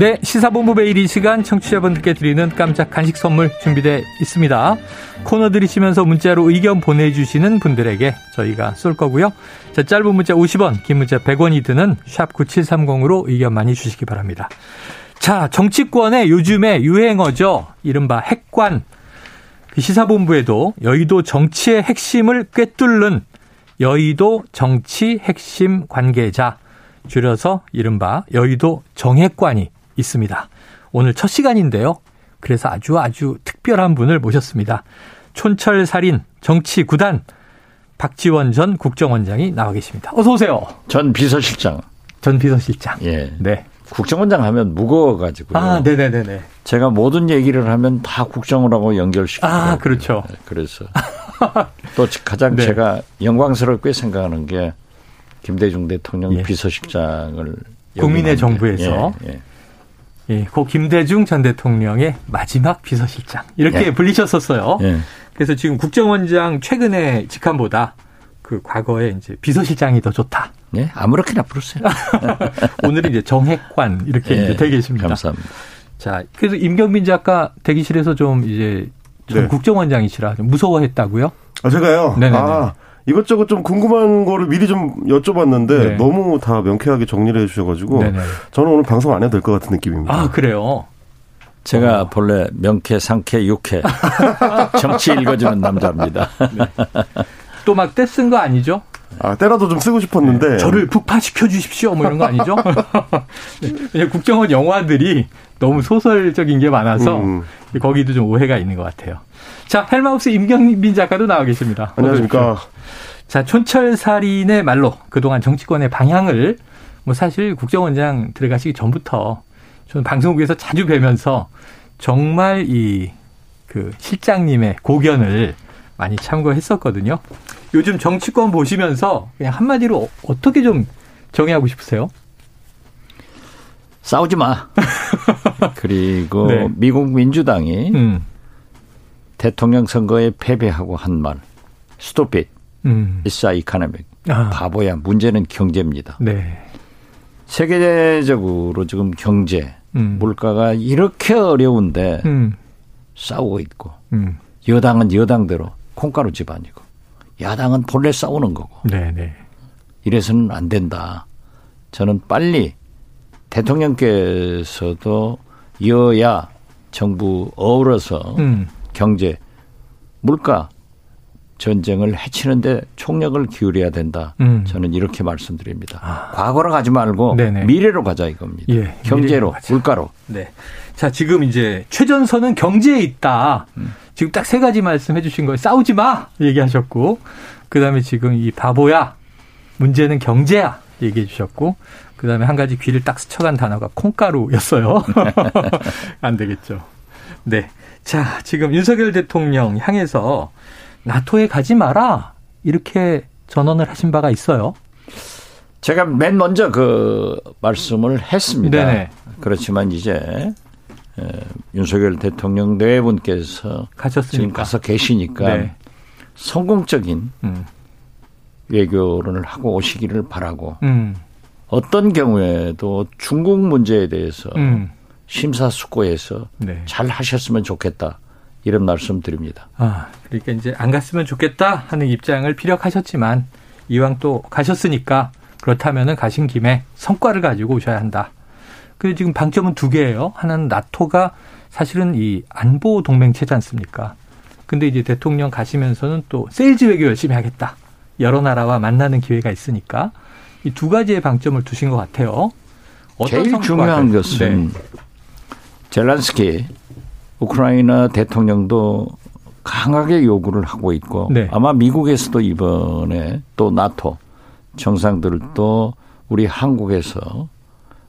네, 시사본부 매일 이 시간 청취자분들께 드리는 깜짝 간식 선물 준비되어 있습니다. 코너 들이시면서 문자로 의견 보내주시는 분들에게 저희가 쏠 거고요. 자, 짧은 문자 50원, 긴 문자 100원이 드는 샵 9730으로 의견 많이 주시기 바랍니다. 자, 정치권의 요즘의 유행어죠. 이른바 핵관. 그 시사본부에도 여의도 정치의 핵심을 꿰뚫는 여의도 정치 핵심 관계자, 줄여서 이른바 여의도 정핵관이 있습니다. 오늘 첫 시간인데요. 그래서 아주 아주 특별한 분을 모셨습니다. 촌철 살인 정치 구단 박지원 전 국정원장이 나와 계십니다. 어서 오세요. 전 비서실장. 전 비서실장. 예. 네. 국정원장 하면 무거워가지고. 아, 네네네네. 제가 모든 얘기를 하면 다 국정원하고 연결시키고. 아, 그렇죠. 그래서. 또 가장 네. 제가 영광스럽게 생각하는 게 김대중 대통령 예. 비서실장을 국민의 정부에서 예, 예. 예, 고 김대중 전 대통령의 마지막 비서실장 이렇게 예. 불리셨었어요. 예. 그래서 지금 국정원장 최근에 직함보다 그 과거에 이제 비서실장이 더 좋다. 네, 아무렇게나 부르세요. 오늘은 이제 정핵관 이렇게 예, 이제 되어 계십니다. 감사합니다. 자, 그래서 임경민 작가 대기실에서 좀 이제 좀 네. 국정원장이시라 좀 무서워했다고요? 아, 제가요? 네네 아, 이것저것 좀 궁금한 거를 미리 좀 여쭤봤는데 네. 너무 다 명쾌하게 정리를 해주셔가지고 네네. 저는 오늘 방송 안 해도 될 것 같은 느낌입니다. 아 그래요? 제가 어. 본래 명쾌, 상쾌, 육쾌 정치 읽어주는 남자입니다. 네. 또막 떼쓴 거 아니죠? 아, 때라도 좀 쓰고 싶었는데. 네. 저를 북파시켜 주십시오. 뭐 이런 거 아니죠? 네. 국정원 영화들이 너무 소설적인 게 많아서 음. 거기도 좀 오해가 있는 것 같아요. 자, 헬마우스 임경빈 작가도 나와 계십니다. 안녕하십니까. 자, 촌철살인의 말로 그동안 정치권의 방향을 뭐 사실 국정원장 들어가시기 전부터 저는 방송국에서 자주 뵈면서 정말 이 그 실장님의 고견을 많이 참고했었거든요. 요즘 정치권 보시면서 그냥 한마디로 어떻게 좀 정의하고 싶으세요? 싸우지 마. 그리고 네. 미국 민주당이 음. 대통령 선거에 패배하고 한 말. 스토핏. 음. 이사 이카노믹. 아. 바보야. 문제는 경제입니다. 네. 세계적으로 지금 경제, 음. 물가가 이렇게 어려운데 음. 싸우고 있고 음. 여당은 여당대로 콩가루 집안이고 야당은 본래 싸우는 거고. 네네. 네. 이래서는 안 된다. 저는 빨리 대통령께서도 여야 정부 어우러서 음. 경제 물가 전쟁을 해치는데 총력을 기울여야 된다. 음. 저는 이렇게 말씀드립니다. 아. 과거로 가지 말고 네네. 미래로 가자 이겁니다. 예, 경제로, 물가로. 네. 자, 지금 이제 최전선은 경제에 있다. 음. 지금 딱 세 가지 말씀해 주신 거예요. 싸우지 마! 얘기하셨고, 그 다음에 지금 이 바보야! 문제는 경제야! 얘기해 주셨고, 그 다음에 한 가지 귀를 딱 스쳐간 단어가 콩가루였어요. 안 되겠죠. 네. 자, 지금 윤석열 대통령 향해서 나토에 가지 마라! 이렇게 전언을 하신 바가 있어요. 제가 맨 먼저 그 말씀을 했습니다. 네네. 그렇지만 이제 윤석열 대통령 네 분께서 가셨으니까. 지금 가서 계시니까 네. 성공적인 음. 외교를 하고 오시기를 바라고 음. 어떤 경우에도 중국 문제에 대해서 음. 심사숙고해서 네. 잘 하셨으면 좋겠다. 이런 말씀 드립니다. 아, 그러니까 이제 안 갔으면 좋겠다 하는 입장을 피력하셨지만 이왕 또 가셨으니까 그렇다면은 가신 김에 성과를 가지고 오셔야 한다. 그 지금 방점은 두 개예요. 하나는 나토가 사실은 이 안보 동맹체지 않습니까? 근데 이제 대통령 가시면서는 또 세일즈 외교 열심히 하겠다. 여러 나라와 만나는 기회가 있으니까 이 두 가지의 방점을 두신 것 같아요. 제일 중요한 것은 네. 젤란스키 우크라이나 대통령도 강하게 요구를 하고 있고 네. 아마 미국에서도 이번에 또 나토 정상들도 우리 한국에서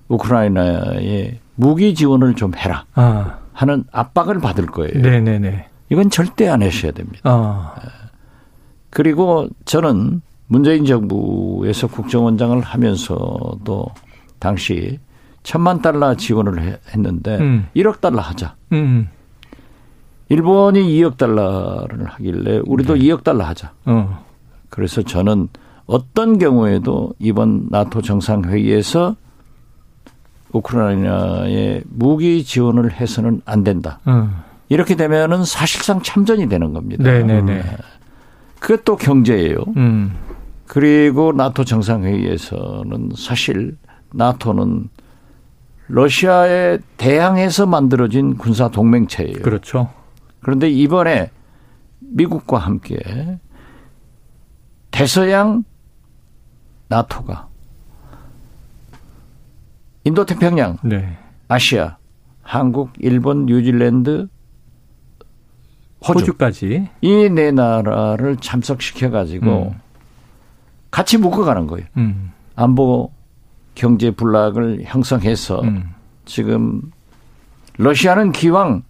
우크라이나에 무기 지원을 좀 해라 아. 하는 압박을 받을 거예요. 네네네. 이건 절대 안 하셔야 됩니다. 아. 예. 그리고 저는 문재인 정부에서 국정원장을 하면서도 당시 천만 달러 지원을 했는데 음. 1억 달러 하자. 음. 일본이 2억 달러를 하길래 우리도 네. 2억 달러 하자. 어. 그래서 저는 어떤 경우에도 이번 나토 정상회의에서 우크라이나에 무기 지원을 해서는 안 된다. 어. 이렇게 되면은 사실상 참전이 되는 겁니다. 네네네. 네. 그것도 경제예요. 음. 그리고 나토 정상회의에서는 사실 나토는 러시아에 대항해서 만들어진 군사 동맹체예요. 그렇죠. 그런데 이번에 미국과 함께 대서양 나토가 인도 태평양, 네. 아시아, 한국, 일본, 뉴질랜드, 호주. 까지 이 네 나라를 참석시켜 가지고 음. 같이 묶어가는 거예요. 음. 안보 경제 불락을 형성해서 음. 지금 러시아는 기왕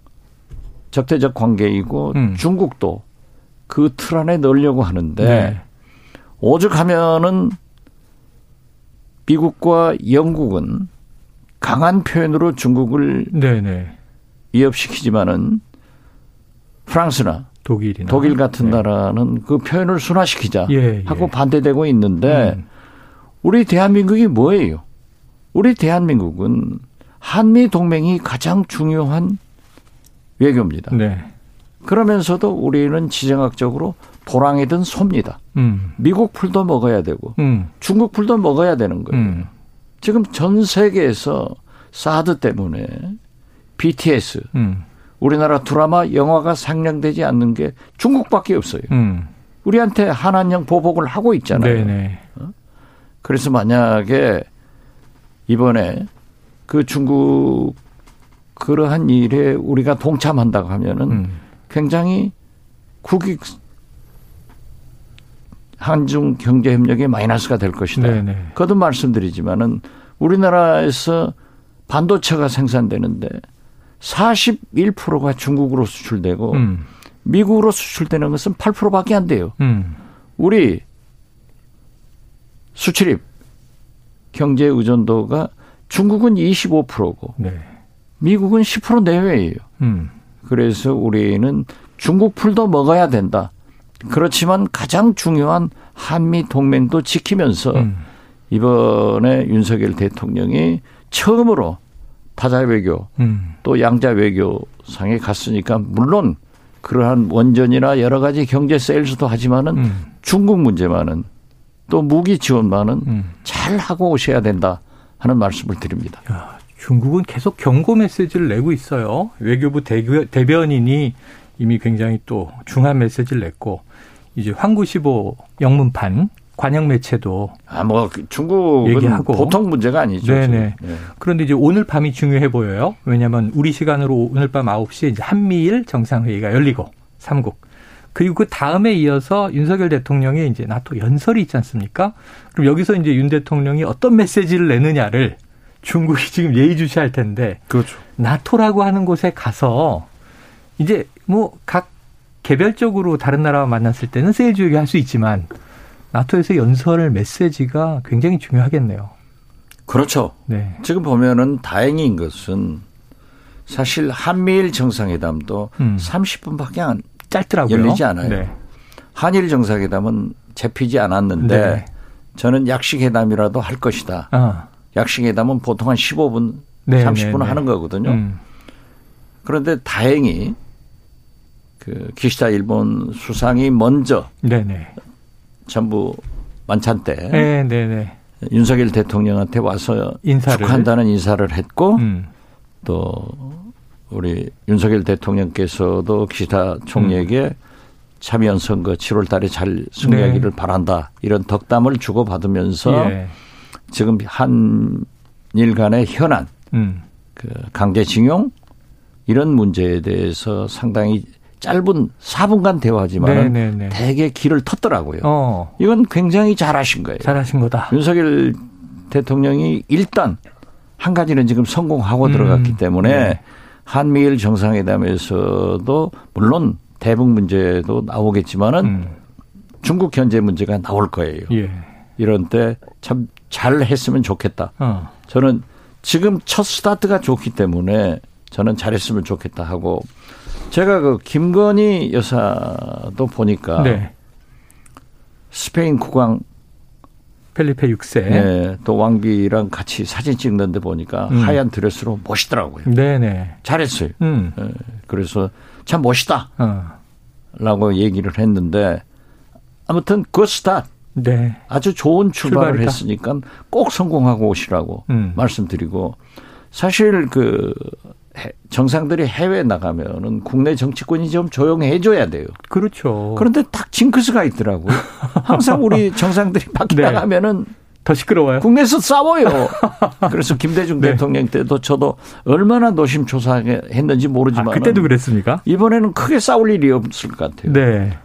적대적 관계이고 음. 중국도 그 틀 안에 넣으려고 하는데 네. 오죽하면은 미국과 영국은 강한 표현으로 중국을 네네. 위협시키지만은 프랑스나 독일이나 독일 같은 네. 나라는 그 표현을 순화시키자 예, 예. 하고 반대되고 있는데 음. 우리 대한민국이 뭐예요? 우리 대한민국은 한미 동맹이 가장 중요한 외교입니다. 네. 그러면서도 우리는 지정학적으로 도랑이든 소입니다. 음. 미국 풀도 먹어야 되고 음. 중국 풀도 먹어야 되는 거예요. 음. 지금 전 세계에서 사드 때문에 BTS 음. 우리나라 드라마 영화가 상영되지 않는 게 중국밖에 없어요. 음. 우리한테 한한령 보복을 하고 있잖아요. 네네. 어? 그래서 만약에 이번에 그 중국 그러한 일에 우리가 동참한다고 하면은 음. 굉장히 국익 한중 경제 협력에 마이너스가 될 것이다. 네네. 거듭 말씀드리지만은 우리나라에서 반도체가 생산되는데 41%가 중국으로 수출되고 음. 미국으로 수출되는 것은 8%밖에 안 돼요. 음. 우리 수출입 경제 의존도가 중국은 25%고 네. 미국은 10% 내외예요. 음. 그래서 우리는 중국 풀도 먹어야 된다. 그렇지만 가장 중요한 한미 동맹도 지키면서 음. 이번에 윤석열 대통령이 처음으로 타자 외교 음. 또 양자 외교상에 갔으니까 물론 그러한 원전이나 여러 가지 경제 세일즈도 하지만은 음. 중국 문제만은 또 무기 지원만은 음. 잘 하고 오셔야 된다 하는 말씀을 드립니다. 야, 중국은 계속 경고 메시지를 내고 있어요. 외교부 대변인이 이미 굉장히 또 중한 메시지를 냈고 이제 황구시보 영문판 관영 매체도 아뭐 그 중국은 얘기하고. 보통 문제가 아니죠. 네네. 네. 그런데 이제 오늘 밤이 중요해 보여요. 왜냐하면 우리 시간으로 오늘 밤 9시에 이제 한미일 정상회의가 열리고 삼국 그리고 그 다음에 이어서 윤석열 대통령의 이제 나토 연설이 있지 않습니까? 그럼 여기서 이제 윤 대통령이 어떤 메시지를 내느냐를 중국이 지금 예의주시할 텐데. 그렇죠. 나토라고 하는 곳에 가서 이제 뭐 각 개별적으로 다른 나라와 만났을 때는 세일즈 얘기할 수 있지만 나토에서 연설 메시지가 굉장히 중요하겠네요. 그렇죠. 네. 지금 보면은 다행인 것은 사실 한미일 정상회담도 음. 30분밖에 안 짧더라고요. 열리지 않아요. 네. 한일 정상회담은 잡히지 않았는데 네. 저는 약식회담이라도 할 것이다. 아. 약식회담은 보통 한 15분, 네, 30분 네, 하는 거거든요. 음. 그런데 다행히 그 기시다 일본 수상이 먼저 네네. 전부 만찬 때 네, 네, 네. 윤석열 대통령한테 와서 인사를. 축하한다는 인사를 했고 음. 또 우리 윤석열 대통령께서도 기시다 총리에게 음. 참여연 선거 7월 달에 잘 승리하기를 네. 바란다. 이런 덕담을 주고받으면서 예. 지금 한일 간의 현안, 음. 그 강제징용 이런 문제에 대해서 상당히 짧은 4분간 대화지만 네, 네, 네. 대개 길을 텄더라고요. 어. 이건 굉장히 잘하신 거예요. 잘하신 거다. 윤석열 대통령이 일단 한 가지는 지금 성공하고 음. 들어갔기 때문에 네. 한미일 정상회담에서도 물론 대북 문제도 나오겠지만은 음. 중국 견제 문제가 나올 거예요. 예. 이런 때 참 잘 했으면 좋겠다. 어. 저는 지금 첫 스타트가 좋기 때문에 저는 잘했으면 좋겠다 하고 제가 그 김건희 여사도 보니까 네. 스페인 국왕 펠리페 6세. 네, 또 왕비랑 같이 사진 찍는데 보니까 음. 하얀 드레스로 멋있더라고요. 네네. 잘했어요. 음. 네, 그래서 참 멋있다. 어. 라고 얘기를 했는데 아무튼 good start. 네. 아주 좋은 출발을 출발이다. 했으니까 꼭 성공하고 오시라고 음. 말씀드리고 사실 그 정상들이 해외 나가면은 국내 정치권이 좀 조용해줘야 돼요. 그렇죠. 그런데 딱 징크스가 있더라고요. 항상 우리 정상들이 밖에 네. 나가면은 더 시끄러워요. 국내에서 싸워요. 그래서 김대중 네. 대통령 때도 저도 얼마나 노심초사했는지 모르지만 아, 그때도 그랬습니까? 이번에는 크게 싸울 일이 없을 것 같아요. 네.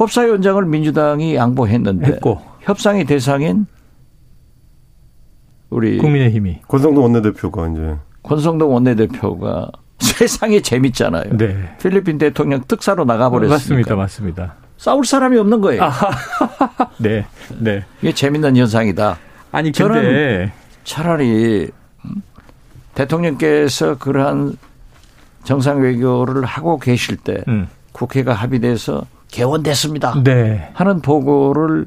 법사위원장을 민주당이 양보했는데 했고. 협상의 대상인 우리 국민의힘이 권성동 원내대표가 이제 권성동 원내대표가 세상에 재밌잖아요. 네. 필리핀 대통령 특사로 나가버렸으니까. 맞습니다, 맞습니다. 싸울 사람이 없는 거예요. 네, 네. 이게 재밌는 현상이다. 아니, 저는 차라리 대통령께서 그러한 정상 외교를 하고 계실 때 음. 국회가 합의돼서 개원됐습니다. 네. 하는 보고를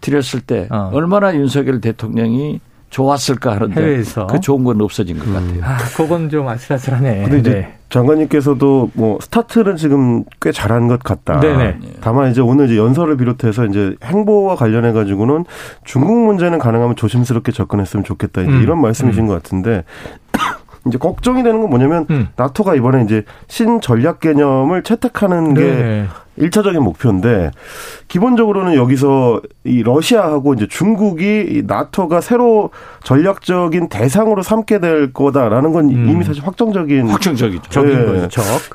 드렸을 때 어. 얼마나 윤석열 대통령이 좋았을까 하는데 해외에서. 그 좋은 건 없어진 것 같아요. 아, 그건 좀 아슬아슬하네. 근데 이제 네. 장관님께서도 뭐 스타트는 지금 꽤 잘한 것 같다. 네네. 다만 이제 오늘 이제 연설을 비롯해서 이제 행보와 관련해 가지고는 중국 문제는 가능하면 조심스럽게 접근했으면 좋겠다. 음. 이런 말씀이신 음. 것 같은데 이제 걱정이 되는 건 뭐냐면 음. 나토가 이번에 이제 신전략 개념을 채택하는 게 네. 1차적인 목표인데 기본적으로는 여기서 이 러시아하고 이제 중국이 이 나토가 새로 전략적인 대상으로 삼게 될 거다라는 건 음. 이미 사실 확정적인 확정적이죠. 네.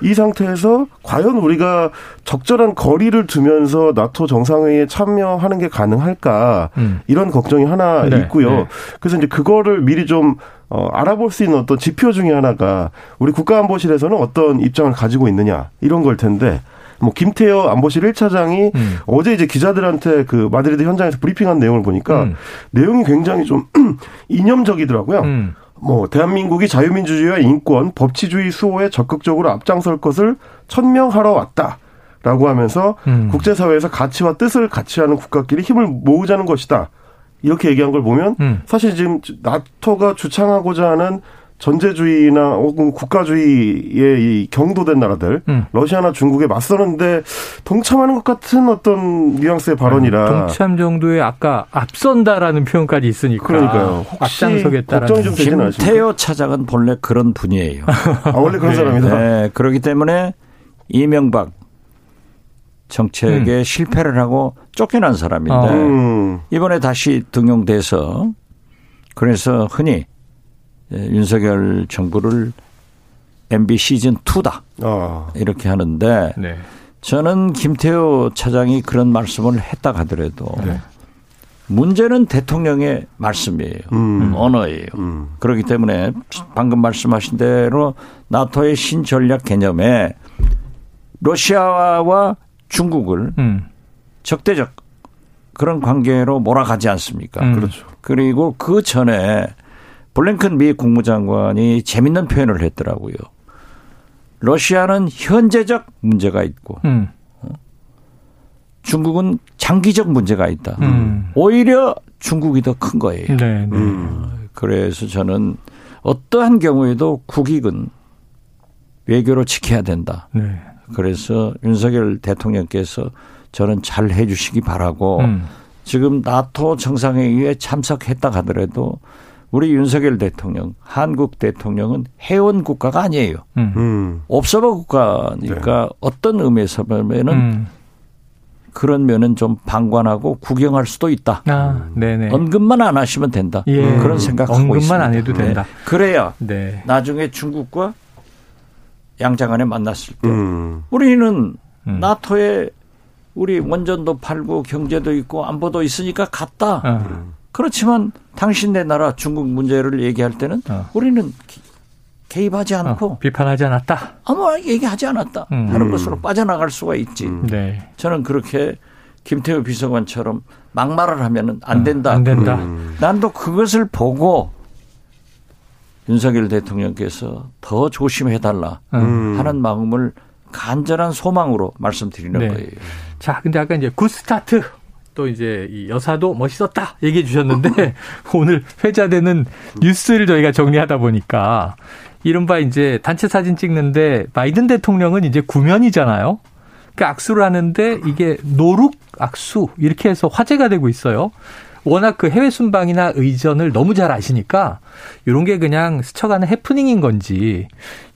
이 상태에서 과연 우리가 적절한 거리를 두면서 나토 정상회의에 참여하는 게 가능할까 음. 이런 걱정이 하나 네. 있고요. 네. 그래서 이제 그거를 미리 좀 어, 알아볼 수 있는 어떤 지표 중에 하나가 우리 국가안보실에서는 어떤 입장을 가지고 있느냐 이런 걸 텐데 뭐 김태여 안보실 1차장이 음. 어제 이제 기자들한테 그 마드리드 현장에서 브리핑한 내용을 보니까 음. 내용이 굉장히 좀 이념적이더라고요. 음. 뭐 대한민국이 자유민주주의와 인권, 법치주의 수호에 적극적으로 앞장설 것을 천명하러 왔다. 라고 하면서 음. 국제사회에서 가치와 뜻을 같이 하는 국가끼리 힘을 모으자는 것이다. 이렇게 얘기한 걸 보면 음. 사실 지금 나토가 주창하고자 하는 전제주의나 혹은 국가주의에 이 경도된 나라들 음. 러시아나 중국에 맞서는데 동참하는 것 같은 어떤 뉘앙스의 발언이라 동참 정도의 아까 앞선다라는 표현까지 있으니까 그러니까요. 혹시 앞장서겠다라는 걱정 좀 되진 않습니까? 김태호 차장은 본래 그런 분이에요. 아, 원래 그런 네. 사람이다. 네, 그렇기 때문에 이명박 정책에 음. 실패를 하고 쫓겨난 사람인데 아. 음. 이번에 다시 등용돼서 그래서 흔히 예, 윤석열 정부를 MB 시즌 2다. 어. 이렇게 하는데 네. 저는 김태호 차장이 그런 말씀을 했다 하더라도 네. 문제는 대통령의 말씀이에요. 음. 언어예요. 음. 그렇기 때문에 방금 말씀하신 대로 나토의 신전략 개념에 러시아와 중국을 음. 적대적 그런 관계로 몰아가지 않습니까? 음. 그렇죠. 그리고 그 전에 블랭큰 미 국무장관이 재밌는 표현을 했더라고요. 러시아는 현재적 문제가 있고 음. 어? 중국은 장기적 문제가 있다. 음. 오히려 중국이 더 큰 거예요. 네, 네. 음. 그래서 저는 어떠한 경우에도 국익은 외교로 지켜야 된다. 네. 그래서 윤석열 대통령께서 저는 잘 해주시기 바라고 음. 지금 나토 정상회의에 참석했다 하더라도 우리 윤석열 대통령, 한국 대통령은 회원 국가가 아니에요. 음. 음. 옵서버 국가니까 네. 어떤 의미에서 보면은 음. 그런 면은 좀 방관하고 구경할 수도 있다. 아, 네네. 언급만 안 하시면 된다. 예. 그런 생각하고 언급만 있습니다. 안 해도 된다. 네. 그래야 네. 나중에 중국과 양장관에 만났을 때 음. 우리는 음. 나토에 우리 원전도 팔고 경제도 있고 안보도 있으니까 갔다. 음. 그렇지만 당신네 나라 중국 문제를 얘기할 때는 어. 우리는 개입하지 않고 어, 비판하지 않았다. 아무 얘기하지 않았다. 음. 다른 것으로 빠져나갈 수가 있지. 음. 네. 저는 그렇게 김태우 비서관처럼 막말을 하면은 안 어, 된다. 안 된다. 음. 난또 그것을 보고 윤석열 대통령께서 더 조심해달라 음. 하는 마음을 간절한 소망으로 말씀드리는 네. 거예요. 자, 근데 아까 이제 good start 또 이제 이 여사도 멋있었다 얘기해 주셨는데 오늘 회자되는 뉴스를 저희가 정리하다 보니까 이른바 이제 단체 사진 찍는데 바이든 대통령은 이제 구면이잖아요. 그 악수를 하는데 이게 no look 악수 이렇게 해서 화제가 되고 있어요. 워낙 그 해외 순방이나 의전을 너무 잘 아시니까 이런 게 그냥 스쳐가는 해프닝인 건지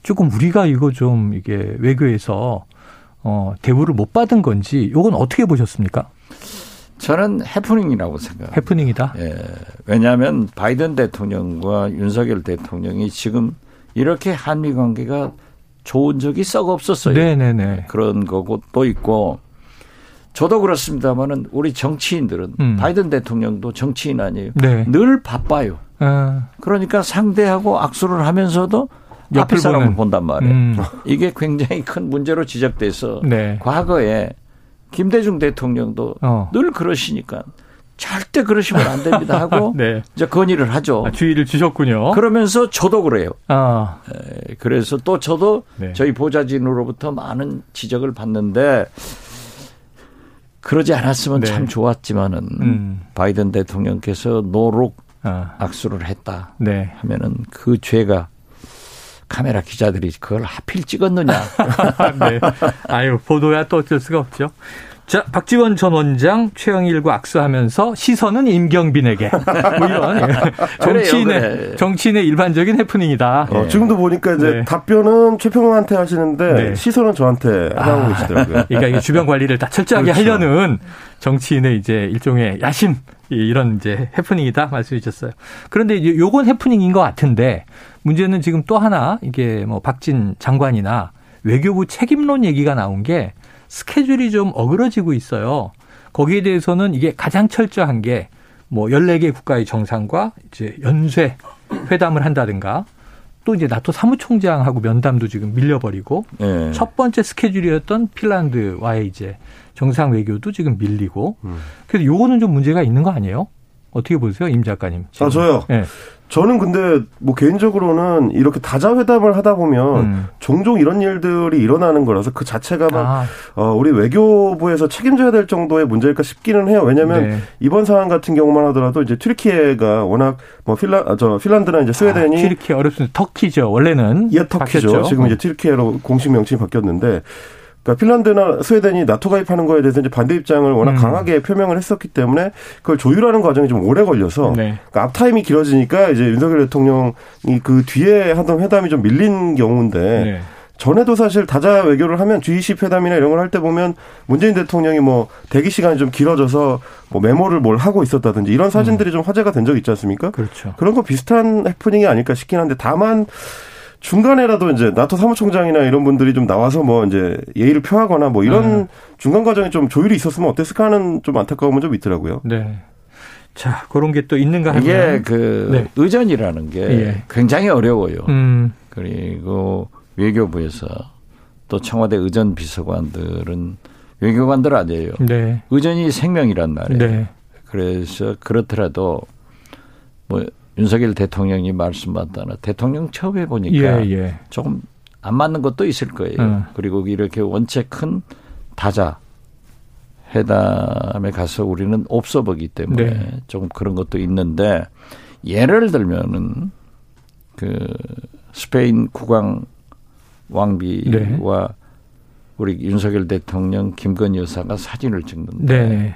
조금 우리가 이거 좀 이게 외교에서 어 대우를 못 받은 건지 이건 어떻게 보셨습니까? 저는 해프닝이라고 생각합니다. 해프닝이다. 예. 왜냐하면 바이든 대통령과 윤석열 대통령이 지금 이렇게 한미 관계가 좋은 적이 썩 없었어요. 네네네. 그런 거고 또 있고 저도 그렇습니다만은 우리 정치인들은 음. 바이든 대통령도 정치인 아니에요. 네. 늘 바빠요. 아. 그러니까 상대하고 악수를 하면서도 앞에 사람을. 본단 말이에요. 음. 이게 굉장히 큰 문제로 지적돼서 네. 과거에 김대중 대통령도 어. 늘 그러시니까 절대 그러시면 안 됩니다 하고 네. 이제 건의를 하죠. 아, 주의를 주셨군요. 그러면서 저도 그래요. 아. 에, 그래서 또 저도 네. 저희 보좌진으로부터 많은 지적을 받는데 그러지 않았으면 네. 참 좋았지만은 음. 바이든 대통령께서 노룩 아. 악수를 했다 네. 하면은 그 죄가 카메라 기자들이 그걸 하필 찍었느냐. 네. 아유 보도야 또 어쩔 수가 없죠. 자, 박지원 전 원장 최영일과 악수하면서 시선은 임경빈에게. 뭐 이런 예. 정치인의 그래. 정치인의 일반적인 해프닝이다. 어, 지금도 보니까 이제 네. 답변은 최평원한테 하시는데 네. 시선은 저한테 하고 아, 계시더라고요. 그러니까 이게 주변 관리를 다 철저하게 그렇죠. 하려는 정치인의 이제 일종의 야심 이런 이제 해프닝이다 말씀해 주셨어요. 그런데 요건 해프닝인 것 같은데 문제는 지금 또 하나 이게 뭐 박진 장관이나 외교부 책임론 얘기가 나온 게 스케줄이 좀 어그러지고 있어요. 거기에 대해서는 이게 가장 철저한 게 뭐 14개 국가의 정상과 이제 연쇄 회담을 한다든가 또 이제 나토 사무총장하고 면담도 지금 밀려버리고 네. 첫 번째 스케줄이었던 핀란드와의 이제 정상 외교도 지금 밀리고 음. 그래서 요거는 좀 문제가 있는 거 아니에요? 어떻게 보세요, 임 작가님? 지금. 아 저요. 네. 저는 근데 뭐 개인적으로는 이렇게 다자 회담을 하다 보면 음. 종종 이런 일들이 일어나는 거라서 그 자체가 막 아. 어, 우리 외교부에서 책임져야 될 정도의 문제일까 싶기는 해요. 왜냐하면 네. 이번 상황 같은 경우만 하더라도 이제 튀르키예가 워낙 뭐 필라 아, 저 핀란드나 이제 스웨덴이 아, 튀르키예 어렵습니다. 터키죠. 원래는 예 터키죠. 바뀌었죠. 지금 이제 튀르키예로 공식 명칭이 바뀌었는데 그러니까 핀란드나 스웨덴이 나토 가입하는 거에 대해서 이제 반대 입장을 워낙 음. 강하게 표명을 했었기 때문에 그걸 조율하는 과정이 좀 오래 걸려서 네. 그러니까 앞 타임이 길어지니까 이제 윤석열 대통령이 그 뒤에 하던 회담이 좀 밀린 경우인데 네. 전에도 사실 다자 외교를 하면 G20 회담이나 이런 걸 할 때 보면 문재인 대통령이 뭐 대기 시간이 좀 길어져서 뭐 메모를 뭘 하고 있었다든지 이런 사진들이 음. 좀 화제가 된 적 있지 않습니까? 그렇죠. 그런 거 비슷한 해프닝이 아닐까 싶긴 한데 다만 중간에라도 이제 나토 사무총장이나 이런 분들이 좀 나와서 뭐 이제 예의를 표하거나 뭐 이런 네. 중간 과정에 좀 조율이 있었으면 어땠을까 하는 좀 안타까움은 좀 있더라고요. 네. 자, 그런 게 또 있는가 하면 이게 그 네. 의전이라는 게 예. 굉장히 어려워요. 음. 그리고 외교부에서 또 청와대 의전 비서관들은 외교관들 아니에요. 네. 의전이 생명이란 말이에요. 네. 그래서 그렇더라도 뭐 윤석열 대통령이 말씀받다나 대통령 처음 해보니까 예, 예. 조금 안 맞는 것도 있을 거예요. 음. 그리고 이렇게 원체 큰 다자 회담에 가서 우리는 없어 보기 때문에 네. 조금 그런 것도 있는데 예를 들면은 그 스페인 국왕 왕비와 네. 우리 윤석열 대통령 김건희 여사가 사진을 찍는데 네.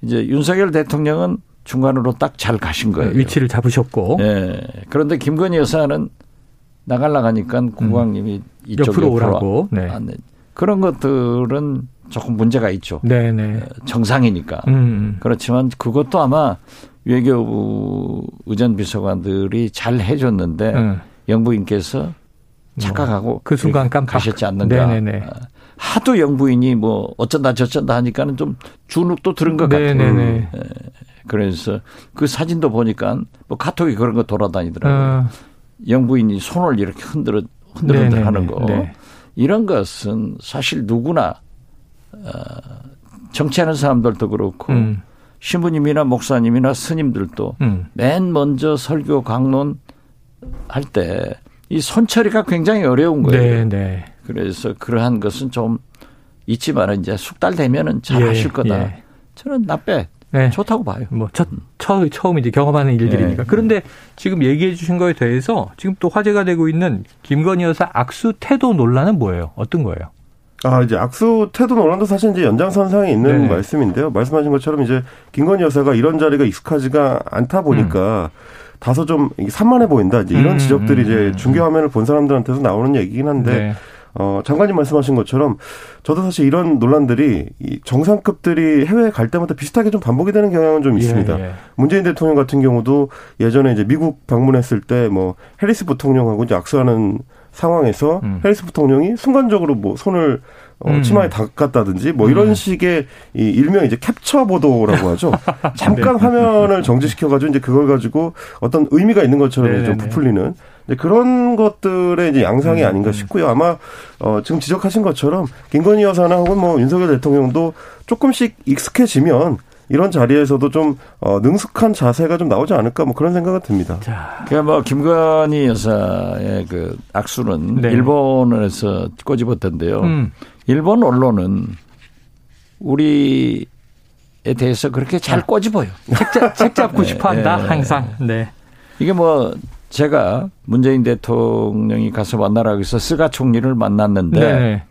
이제 윤석열 대통령은 중간으로 딱 잘 가신 거예요. 위치를 잡으셨고. 예. 그런데 김건희 여사는 나갈라 가니까 국왕님이 음. 이쪽 옆으로, 옆으로 오라고. 네. 안, 그런 것들은 조금 문제가 있죠. 네네. 네. 어, 정상이니까. 음, 음. 그렇지만 그것도 아마 외교부 의전 비서관들이 잘 해줬는데 음. 영부인께서 착각하고 그 순간 깜빡 가셨지 않는가. 네네네. 어, 하도 영부인이 뭐 어쩐다 저쩐다 하니까는 좀 주눅도 들은 것 같아요. 네네네. 예. 그래서 그 사진도 보니까 뭐 카톡이 그런 거 돌아다니더라고요. 어. 영부인이 손을 이렇게 흔들어 흔들흔들 하는 거. 네. 이런 것은 사실 누구나 어, 정치하는 사람들도 그렇고 음. 신부님이나 목사님이나 스님들도 음. 맨 먼저 설교 강론 할 때 이 손처리가 굉장히 어려운 거예요. 네, 네. 그래서 그러한 것은 좀 있지만은 이제 숙달 되면은 잘 예, 하실 거다. 예. 저는 나빼 네. 좋다고 봐요. 뭐 첫, 처, 처음 이제 경험하는 일들이니까. 네. 그런데 지금 얘기해 주신 거에 대해서 지금 또 화제가 되고 있는 김건희 여사 악수 태도 논란은 뭐예요? 어떤 거예요? 아, 이제 악수 태도 논란도 사실 이제 연장선상에 있는 네 말씀인데요. 말씀하신 것처럼 이제 김건희 여사가 이런 자리가 익숙하지가 않다 보니까 음. 다소 좀 산만해 보인다. 이제 이런 음, 지적들이 음, 이제 음. 중계 화면을 본 사람들한테서 나오는 얘기긴 한데 네. 어, 장관님 말씀하신 것처럼 저도 사실 이런 논란들이 이 정상급들이 해외에 갈 때마다 비슷하게 좀 반복이 되는 경향은 좀 예, 있습니다. 예, 예. 문재인 대통령 같은 경우도 예전에 이제 미국 방문했을 때 뭐 해리스 부통령하고 이제 악수하는 상황에서 음. 해리스 부통령이 순간적으로 뭐 손을 어, 음. 치마에 닦았다든지 뭐 이런 음. 식의 이 일명 이제 캡처 보도라고 하죠. 잠깐 네. 화면을 정지시켜가지고 이제 그걸 가지고 어떤 의미가 있는 것처럼 네, 좀 네, 네. 부풀리는 그런 것들의 이제 양상이 음. 아닌가 싶고요. 아마 어 지금 지적하신 것처럼 김건희 여사나 혹은 뭐 윤석열 대통령도 조금씩 익숙해지면 이런 자리에서도 좀 어, 능숙한 자세가 좀 나오지 않을까 뭐 그런 생각은 듭니다. 자, 그뭐 김건희 여사의 그 악수는 네. 일본에서 꼬집었던데요. 음. 일본 언론은 우리에 대해서 그렇게 잘 꼬집어요. 책, 잡, 책 잡고 네, 싶어 한다, 네. 항상. 네. 이게 뭐 제가 문재인 대통령이 가서 만나라고 해서 스가 총리를 만났는데 네.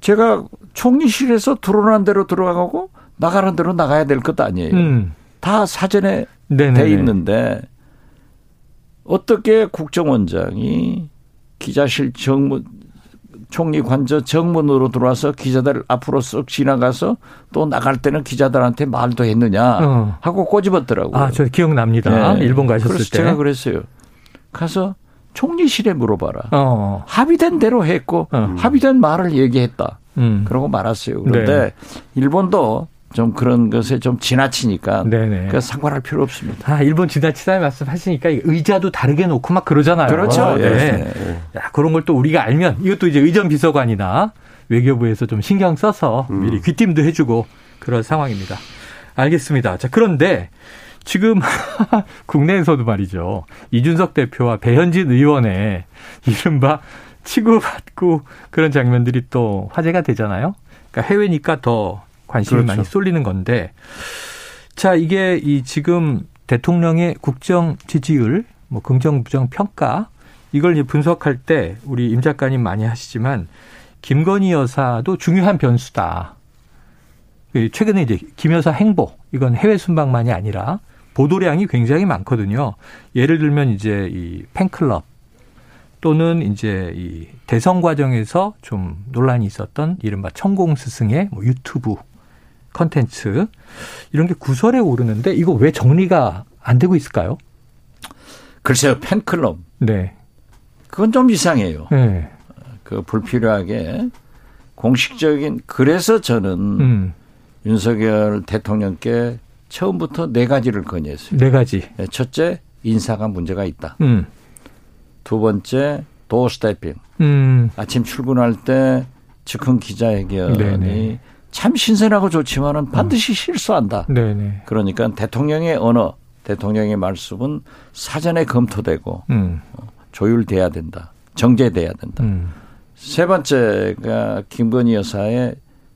제가 총리실에서 들어오는 대로 들어가고 나가는 대로 나가야 될 것도 아니에요. 음. 다 사전에 네네네. 돼 있는데 어떻게 국정원장이 기자실 정문 총리 관저 정문으로 들어와서 기자들 앞으로 쓱 지나가서 또 나갈 때는 기자들한테 말도 했느냐 어. 하고 꼬집었더라고요. 아, 저 기억납니다. 네. 일본 가셨을 그래서 때. 제가 그랬어요. 가서 총리실에 물어봐라. 어. 합의된 대로 했고 어. 합의된 말을 얘기했다. 음. 그러고 말았어요. 그런데 네. 일본도 좀 그런 것에 좀 지나치니까. 그 상관할 필요 없습니다. 아 일본 지나치다 말씀하시니까 의자도 다르게 놓고 막 그러잖아요. 그렇죠. 네. 네. 야, 그런 걸 또 우리가 알면 이것도 이제 의전 비서관이나 외교부에서 좀 신경 써서 음. 미리 귀띔도 해주고 그런 상황입니다. 알겠습니다. 자 그런데 지금 국내에서도 말이죠. 이준석 대표와 배현진 의원의 이른바 치고받고 그런 장면들이 또 화제가 되잖아요. 그러니까 해외니까 더 관심이 그렇죠. 많이 쏠리는 건데 자 이게 이 지금 대통령의 국정 지지율 뭐 긍정 부정 평가 이걸 이제 분석할 때 우리 임 작가님 많이 하시지만 김건희 여사도 중요한 변수다. 그 최근에 이제 김 여사 행보 이건 해외 순방만이 아니라 보도량이 굉장히 많거든요. 예를 들면 이제 이 팬클럽 또는 이제 이 대선 과정에서 좀 논란이 있었던 이른바 천공 스승의 뭐 유튜브 컨텐츠 이런 게 구설에 오르는데 이거 왜 정리가 안 되고 있을까요? 글쎄요 팬클럽. 네. 그건 좀 이상해요. 네. 그 불필요하게 공식적인 그래서 저는 음. 윤석열 대통령께 처음부터 네 가지를 건의했어요. 네 가지. 네, 첫째 인사가 문제가 있다. 음. 두 번째 도스태핑. 음. 아침 출근할 때 즉흥 기자회견이 네네. 참 신선하고 좋지만은 반드시 음. 실수한다. 네네. 그러니까 대통령의 언어, 대통령의 말씀은 사전에 검토되고 음. 어, 조율돼야 된다. 정제돼야 된다. 음. 세 번째가 김건희 여사의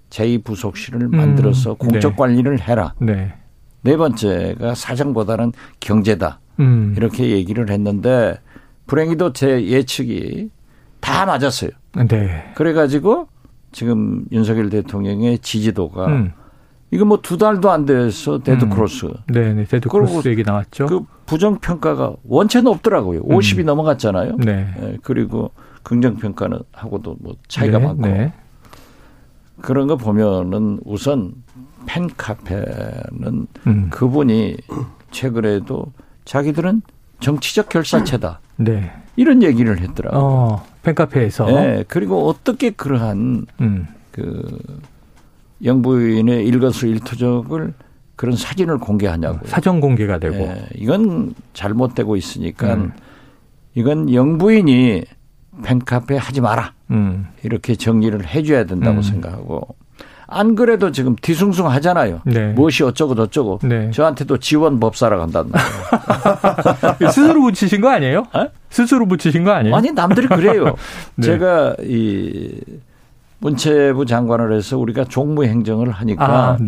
제2부속실을 음. 만들어서 공적 네. 관리를 해라. 네. 네 번째가 사정보다는 경제다. 음. 이렇게 얘기를 했는데 불행히도 제 예측이 다 맞았어요. 네. 그래가지고 지금 윤석열 대통령의 지지도가 음. 이거 뭐 두 달도 안 돼서 dead 음. cross. 네, 네. dead cross 얘기 나왔죠. 그 부정 평가가 원체는 없더라고요. 음. 50이 넘어갔잖아요. 네. 네. 그리고 긍정 평가는 하고도 뭐 차이가 네, 많고. 네. 그런 거 보면은 우선 팬 카페는 음. 그분이 최근에도 자기들은 정치적 결사체다. 네. 이런 얘기를 했더라고요. 어, 팬카페에서. 네, 그리고 어떻게 그러한 음. 그 영부인의 일거수일투족을 그런 사진을 공개하냐고. 사전 공개가 되고. 네, 이건 잘못되고 있으니까 음. 이건 영부인이 팬카페 하지 마라. 음. 이렇게 정리를 해줘야 된다고 음. 생각하고 안 그래도 지금 뒤숭숭 하잖아요. 네. 무엇이 어쩌고 저쩌고. 네. 저한테도 지원 법사라 간단 말이에요. 스스로 붙이신 거 아니에요? 어? 스스로 붙이신 거 아니에요? 아니 남들이 그래요. 네. 제가 이 문체부 장관을 해서 우리가 종무 행정을 하니까 아,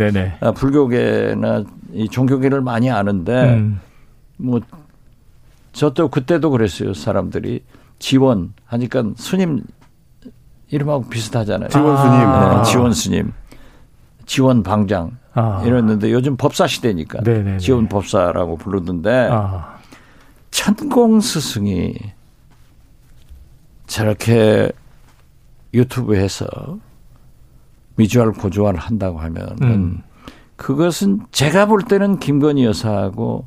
아, 불교계나 이 종교계를 많이 아는데 음. 뭐 저도 그때도 그랬어요. 사람들이 지원 하니까 스님 이름하고 비슷하잖아요. 지원 스님. 아. 네, 지원 스님. 지원 방장 아. 이랬는데 요즘 법사 시대니까 네네네. 지원 법사라고 부르던데 아. 천공 스승이 저렇게 유튜브에서 미주알 고주알 한다고 하면 음. 그것은 제가 볼 때는 김건희 여사하고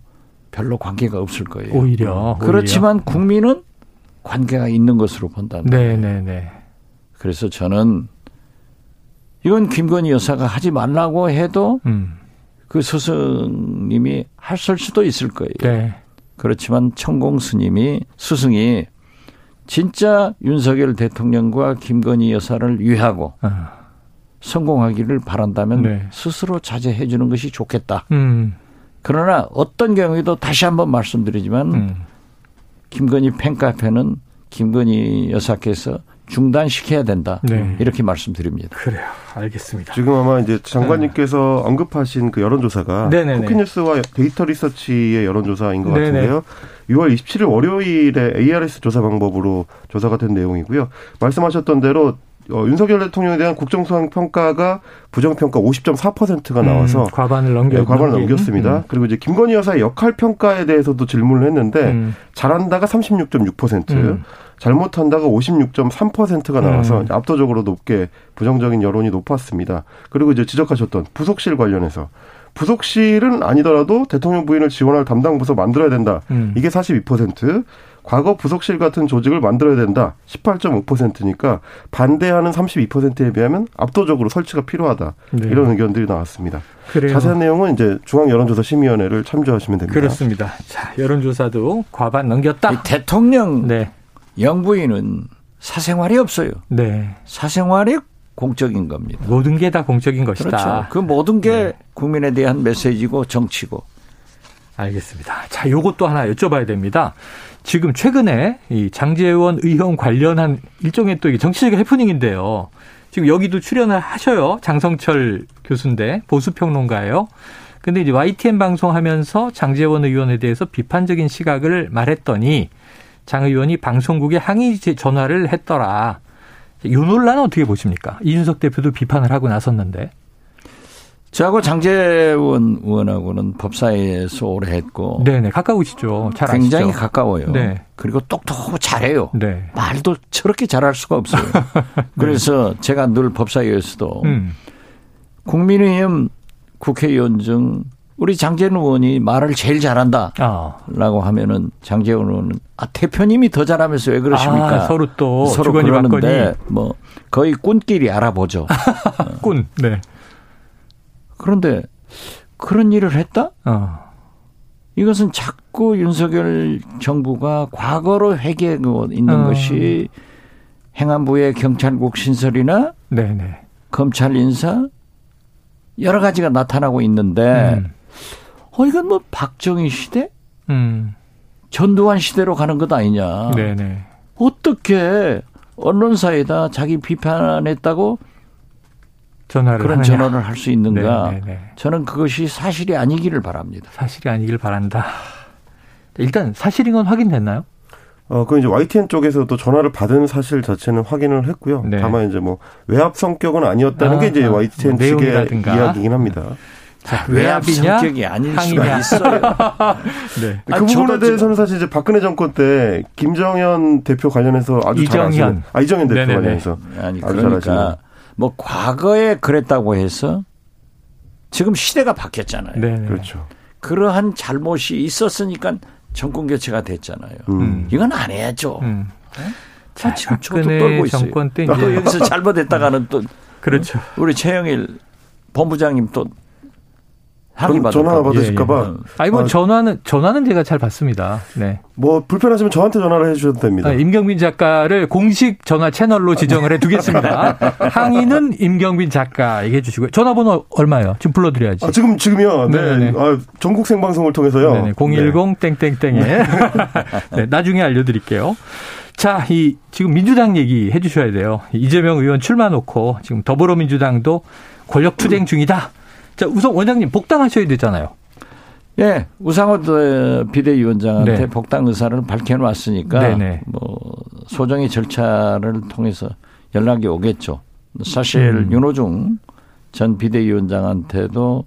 별로 관계가 없을 거예요. 오히려 그렇지만 오히려. 국민은 관계가 있는 것으로 거예요. 네네네. 그래서 저는 이건 김건희 여사가 하지 말라고 해도 음. 그 스승님이 할쓸 수도 있을 거예요. 네. 그렇지만 천공 스님이 스승이 진짜 윤석열 대통령과 김건희 여사를 위하고 아. 성공하기를 바란다면 네. 스스로 자제해 주는 것이 좋겠다. 음. 그러나 어떤 경우에도 다시 한번 말씀드리지만 음. 김건희 팬카페는 김건희 여사께서 중단시켜야 된다. 네. 이렇게 말씀드립니다. 그래요. 알겠습니다. 지금 아마 이제 장관님께서 네. 언급하신 그 여론조사가 쿠키뉴스와 데이터 리서치의 여론조사인 것 네네. 같은데요. 6월 27일 월요일에 ARS 조사 방법으로 조사가 된 내용이고요. 말씀하셨던 대로 어, 윤석열 대통령에 대한 국정 수행 평가가 부정 평가 50.4%가 나와서 음, 과반을 넘겨 네, 과반을 넘겼습니다. 음. 그리고 이제 김건희 여사의 역할 평가에 대해서도 질문을 했는데 음. 잘한다가 36.6%, 음. 잘못한다가 56.3%가 나와서 음. 압도적으로 높게 부정적인 여론이 높았습니다. 그리고 이제 지적하셨던 부속실 관련해서 부속실은 아니더라도 대통령 부인을 지원할 담당 부서 만들어야 된다. 음. 이게 42%. 과거 부속실 같은 조직을 만들어야 된다. 18.5%니까 반대하는 32%에 비하면 압도적으로 설치가 필요하다. 네. 이런 의견들이 나왔습니다. 그래요. 자세한 내용은 이제 중앙 여론조사 심의위원회를 참조하시면 됩니다. 그렇습니다. 자, 여론조사도 과반 넘겼다. 대통령 네. 영부인은 사생활이 없어요. 네. 사생활이 공적인 겁니다. 모든 게 다 공적인 것이다. 그렇죠. 그 모든 게 네. 국민에 대한 메시지고 정치고. 알겠습니다. 자, 요것도 하나 여쭤봐야 됩니다. 지금 최근에 이 장재원 의원 관련한 일종의 또 정치적 해프닝인데요. 지금 여기도 출연을 하셔요. 장성철 교수인데 보수평론가예요. 근데 이제 YTN 방송하면서 장재원 의원에 대해서 비판적인 시각을 말했더니 장 의원이 방송국에 항의 전화를 했더라. 이 논란은 어떻게 보십니까? 이준석 대표도 비판을 하고 나섰는데. 저하고 장재원 의원하고는 법사위에서 오래 했고. 네네, 가까우시죠. 잘 굉장히 아시죠? 가까워요. 네. 그리고 똑똑하고 잘해요. 네. 말도 저렇게 잘할 수가 없어요. 네. 그래서 제가 늘 법사위에서도 음. 국민의힘 국회의원 중 우리 장재원 의원이 말을 제일 잘한다라고 아. 하면은 장재원 의원은 아 대표님이 더 잘하면서 왜 그러십니까? 아, 서로 또 서로 그러는데 뭐 거의 꾼끼리 알아보죠. 꾼. 네. 그런데 그런 일을 했다? 어. 이것은 자꾸 윤석열 정부가 과거로 회개하고 있는 어. 것이 행안부의 경찰국 신설이나 네네. 검찰 인사 여러 가지가 나타나고 있는데 음. 어 이건 뭐 박정희 시대, 음. 전두환 시대로 가는 것 아니냐? 네네. 어떻게 언론사에다 자기 비판했다고 전화를 그런 하느냐. 전화를 할 수 있는가? 네네네. 저는 그것이 사실이 아니기를 바랍니다. 사실이 아니기를 바란다. 일단 사실인 건 확인됐나요? 어, 그 이제 YTN 쪽에서도 전화를 받은 사실 자체는 확인을 했고요. 네. 다만 이제 뭐 외압 성격은 아니었다는 아, 게 이제 YTN 뭐 측의 이야기긴 합니다. 자, 외압이냐? 성격이 아닐 수가 있어요. 네. 그 아니, 부분에 대해서는 사실 이제 박근혜 정권 때 김정현 대표 관련해서 아주 이정현. 잘 아시는, 아, 이정현 대표 네네네. 관련해서 아니 그러니까 뭐 과거에 그랬다고 해서 지금 시대가 바뀌었잖아요. 네. 그렇죠. 그러한 잘못이 있었으니까 정권 교체가 됐잖아요. 음. 이건 안 해야죠. 음. 자, 지금 저도 떨고 있어요. 정권 때또 여기서 잘못했다가는 또 그렇죠. 우리 최영일 본부장님 또 항의 받 전화 받으실까봐. 예, 예. 아니 뭐 아, 전화는 전화는 제가 잘 받습니다. 네. 뭐 불편하시면 저한테 전화를 해주셔도 됩니다. 아, 임경빈 작가를 공식 전화 채널로 지정을 해두겠습니다. 항의는 임경빈 작가 얘기해 주시고요. 전화번호 얼마요? 지금 불러드려야지. 아, 지금 지금요. 네. 네. 아, 전국 생방송을 통해서요. 네네. 010 땡땡땡에 네, 나중에 알려드릴게요. 자, 이 지금 민주당 얘기 해주셔야 돼요. 이재명 의원 출마 놓고 지금 더불어민주당도 권력 투쟁 중이다. 자, 우선 원장님 복당하셔야 되잖아요. 예, 우상호 비대위원장한테 네. 복당 의사를 밝혀놨으니까 네네. 뭐 소정의 절차를 통해서 연락이 오겠죠. 사실 음. 윤호중 전 비대위원장한테도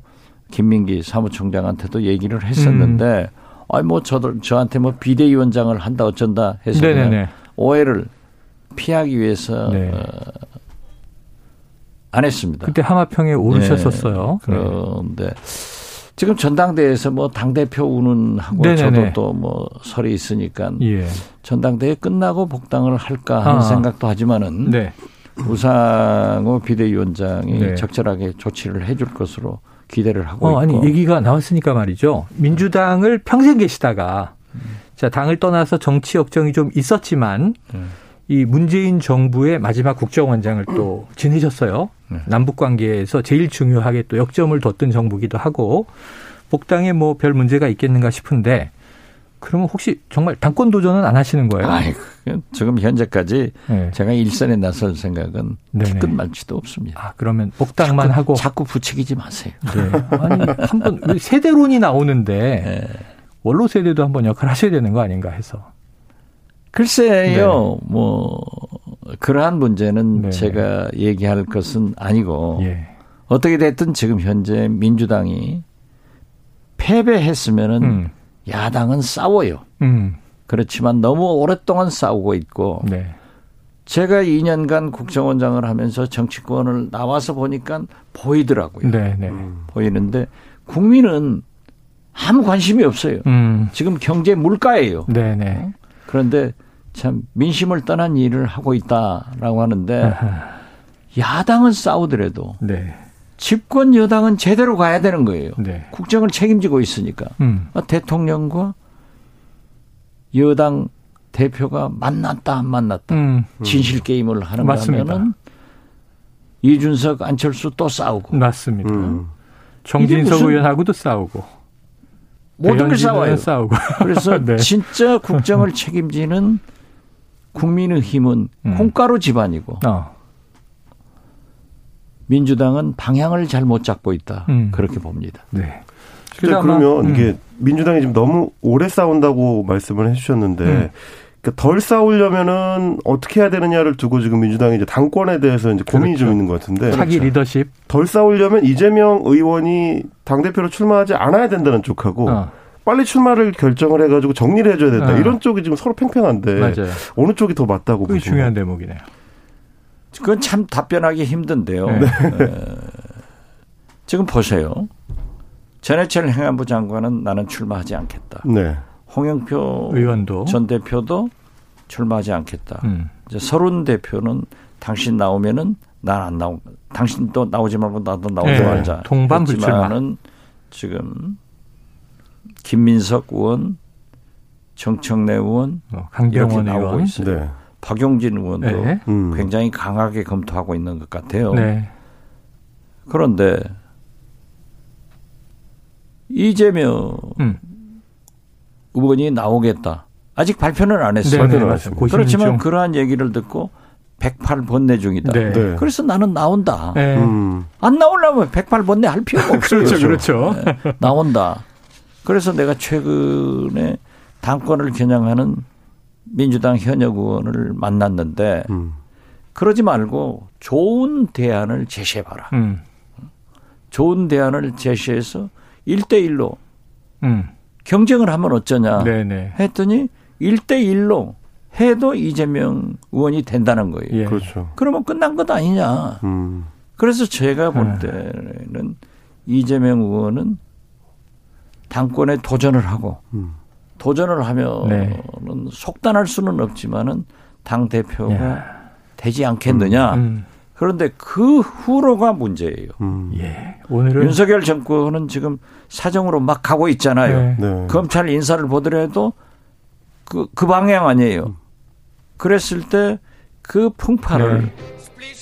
김민기 사무총장한테도 얘기를 했었는데, 음. 아니 뭐 저들 저한테 뭐 비대위원장을 한다 어쩐다 해서 오해를 피하기 위해서 네. 어, 안 했습니다. 그때 하마평에 오르셨었어요. 네. 그런데 지금 전당대회에서 뭐 당대표 운운하고 네네네. 저도 또 뭐 설이 있으니까 예. 전당대회 끝나고 복당을 할까 하는 아. 생각도 하지만은 네. 우상호 비대위원장이 네. 적절하게 조치를 해줄 것으로 기대를 하고 어, 있고. 아니 얘기가 나왔으니까 말이죠. 민주당을 평생 계시다가 음. 자 당을 떠나서 정치 역정이 좀 있었지만 음. 이 문재인 정부의 마지막 국정원장을 또 지내셨어요. 네. 남북 관계에서 제일 중요하게 또 역점을 뒀던 정부기도 하고 복당에 뭐 별 문제가 있겠는가 싶은데 그러면 혹시 정말 당권 도전은 안 하시는 거예요? 아이, 지금 현재까지 네. 제가 일선에 나설 생각은 끝말지도 없습니다. 아, 그러면 복당만 자꾸, 하고 자꾸 부추기지 마세요. 네. 아니 한번 세대론이 나오는데 네. 원로 세대도 한번 역할 하셔야 되는 거 아닌가 해서. 글쎄요, 네. 뭐 그러한 문제는 네. 제가 얘기할 것은 아니고 예. 어떻게 됐든 지금 현재 민주당이 패배했으면은 음. 야당은 싸워요. 음. 그렇지만 너무 오랫동안 싸우고 있고 네. 제가 2년간 국정원장을 하면서 정치권을 나와서 보니까 보이더라고요. 네, 네. 음. 보이는데 국민은 아무 관심이 없어요. 음. 지금 경제 물가예요. 네, 네. 그런데 참 민심을 떠난 일을 하고 있다라고 하는데 야당은 싸우더라도 네. 집권 여당은 제대로 가야 되는 거예요. 네. 국정을 책임지고 있으니까 음. 아, 대통령과 여당 대표가 만났다 안 만났다 음. 진실 게임을 하는 거면은 이준석 안철수 또 싸우고 맞습니다. 음. 정진석 의원하고도 싸우고 모든 게 싸워요. 싸우고. 그래서 네. 진짜 국정을 책임지는 국민의힘은 음. 콩가루 집안이고 어. 민주당은 방향을 잘 못 잡고 있다. 음. 그렇게 봅니다. 네. 그러면 음. 이게 민주당이 지금 너무 오래 싸운다고 말씀을 해주셨는데 음. 그러니까 덜 싸우려면은 어떻게 해야 되느냐를 두고 지금 민주당이 이제 당권에 대해서 이제 고민이 그렇죠. 좀 있는 것 같은데 차기 그렇죠. 리더십 덜 싸우려면 이재명 의원이 당 대표로 출마하지 않아야 된다는 쪽하고 어. 빨리 출마를 결정을 해가지고 정리를 해줘야 된다. 네. 이런 쪽이 지금 서로 팽팽한데 맞아요. 어느 쪽이 더 맞다고 보시나요? 중요한 대목이네요. 그건 참 답변하기 힘든데요. 네. 네. 지금 보세요. 전해철 행안부 장관은 나는 출마하지 않겠다. 네. 홍영표 의원도 전 대표도 출마하지 않겠다. 음. 이제 서른 대표는 당신 나오면은 난 안 나오. 당신도 나오지 말고 나도 나오지 네. 말자. 동반 불출마. 지금 김민석 의원, 정청래 의원, 어, 강경원 의원, 있어요. 네. 박용진 의원도 네. 음. 굉장히 강하게 검토하고 있는 것 같아요. 네. 그런데 이재명 음. 의원이 나오겠다. 아직 발표는 안 했어요. 네, 네, 그렇지만 그러한 얘기를 듣고 108번내 중이다. 네. 네. 그래서 나는 나온다. 네. 음. 안 나오려면 108번내 할 필요가 없어요. 그렇죠. 그렇죠. 네. 나온다. 그래서 내가 최근에 당권을 겨냥하는 민주당 현역 의원을 만났는데 음. 그러지 말고 좋은 대안을 제시해 봐라. 음. 좋은 대안을 제시해서 1대1로 음. 경쟁을 하면 어쩌냐 네네. 했더니 1대1로 해도 이재명 의원이 된다는 거예요. 예. 그렇죠. 그러면 끝난 것 아니냐. 음. 그래서 제가 볼 네. 때는 이재명 의원은 당권에 도전을 하고 음. 도전을 하면은 네. 속단할 수는 없지만은 당 대표가 야. 되지 않겠느냐. 음, 음. 그런데 그 후로가 문제예요. 음. 예. 오늘은 윤석열 정권은 지금 사정으로 막 가고 있잖아요. 네. 네. 검찰 인사를 보더라도 그, 그 방향 아니에요. 음. 그랬을 때 그 풍파를 네.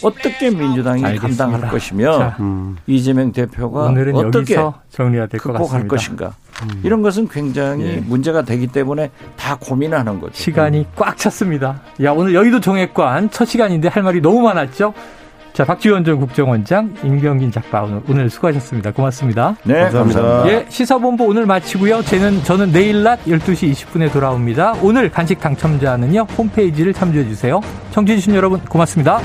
어떻게 민주당이 알겠습니다. 감당할 것이며 자, 음. 이재명 대표가 어떻게 정리가 될것 같습니다. 것인가. 음. 이런 것은 굉장히 예. 문제가 되기 때문에 다 고민하는 거죠. 시간이 꽉 찼습니다. 야 오늘 여의도 정액관 첫 시간인데 할 말이 너무 많았죠. 자, 박지원 전 국정원장, 임경긴 작가 오늘, 오늘 수고하셨습니다. 고맙습니다. 네, 감사합니다. 감사합니다. 예, 시사본부 오늘 마치고요. 저는, 저는 내일 낮 12시 20분에 돌아옵니다. 오늘 간식 당첨자는요, 홈페이지를 참조해 주세요. 청취해주신 여러분, 고맙습니다.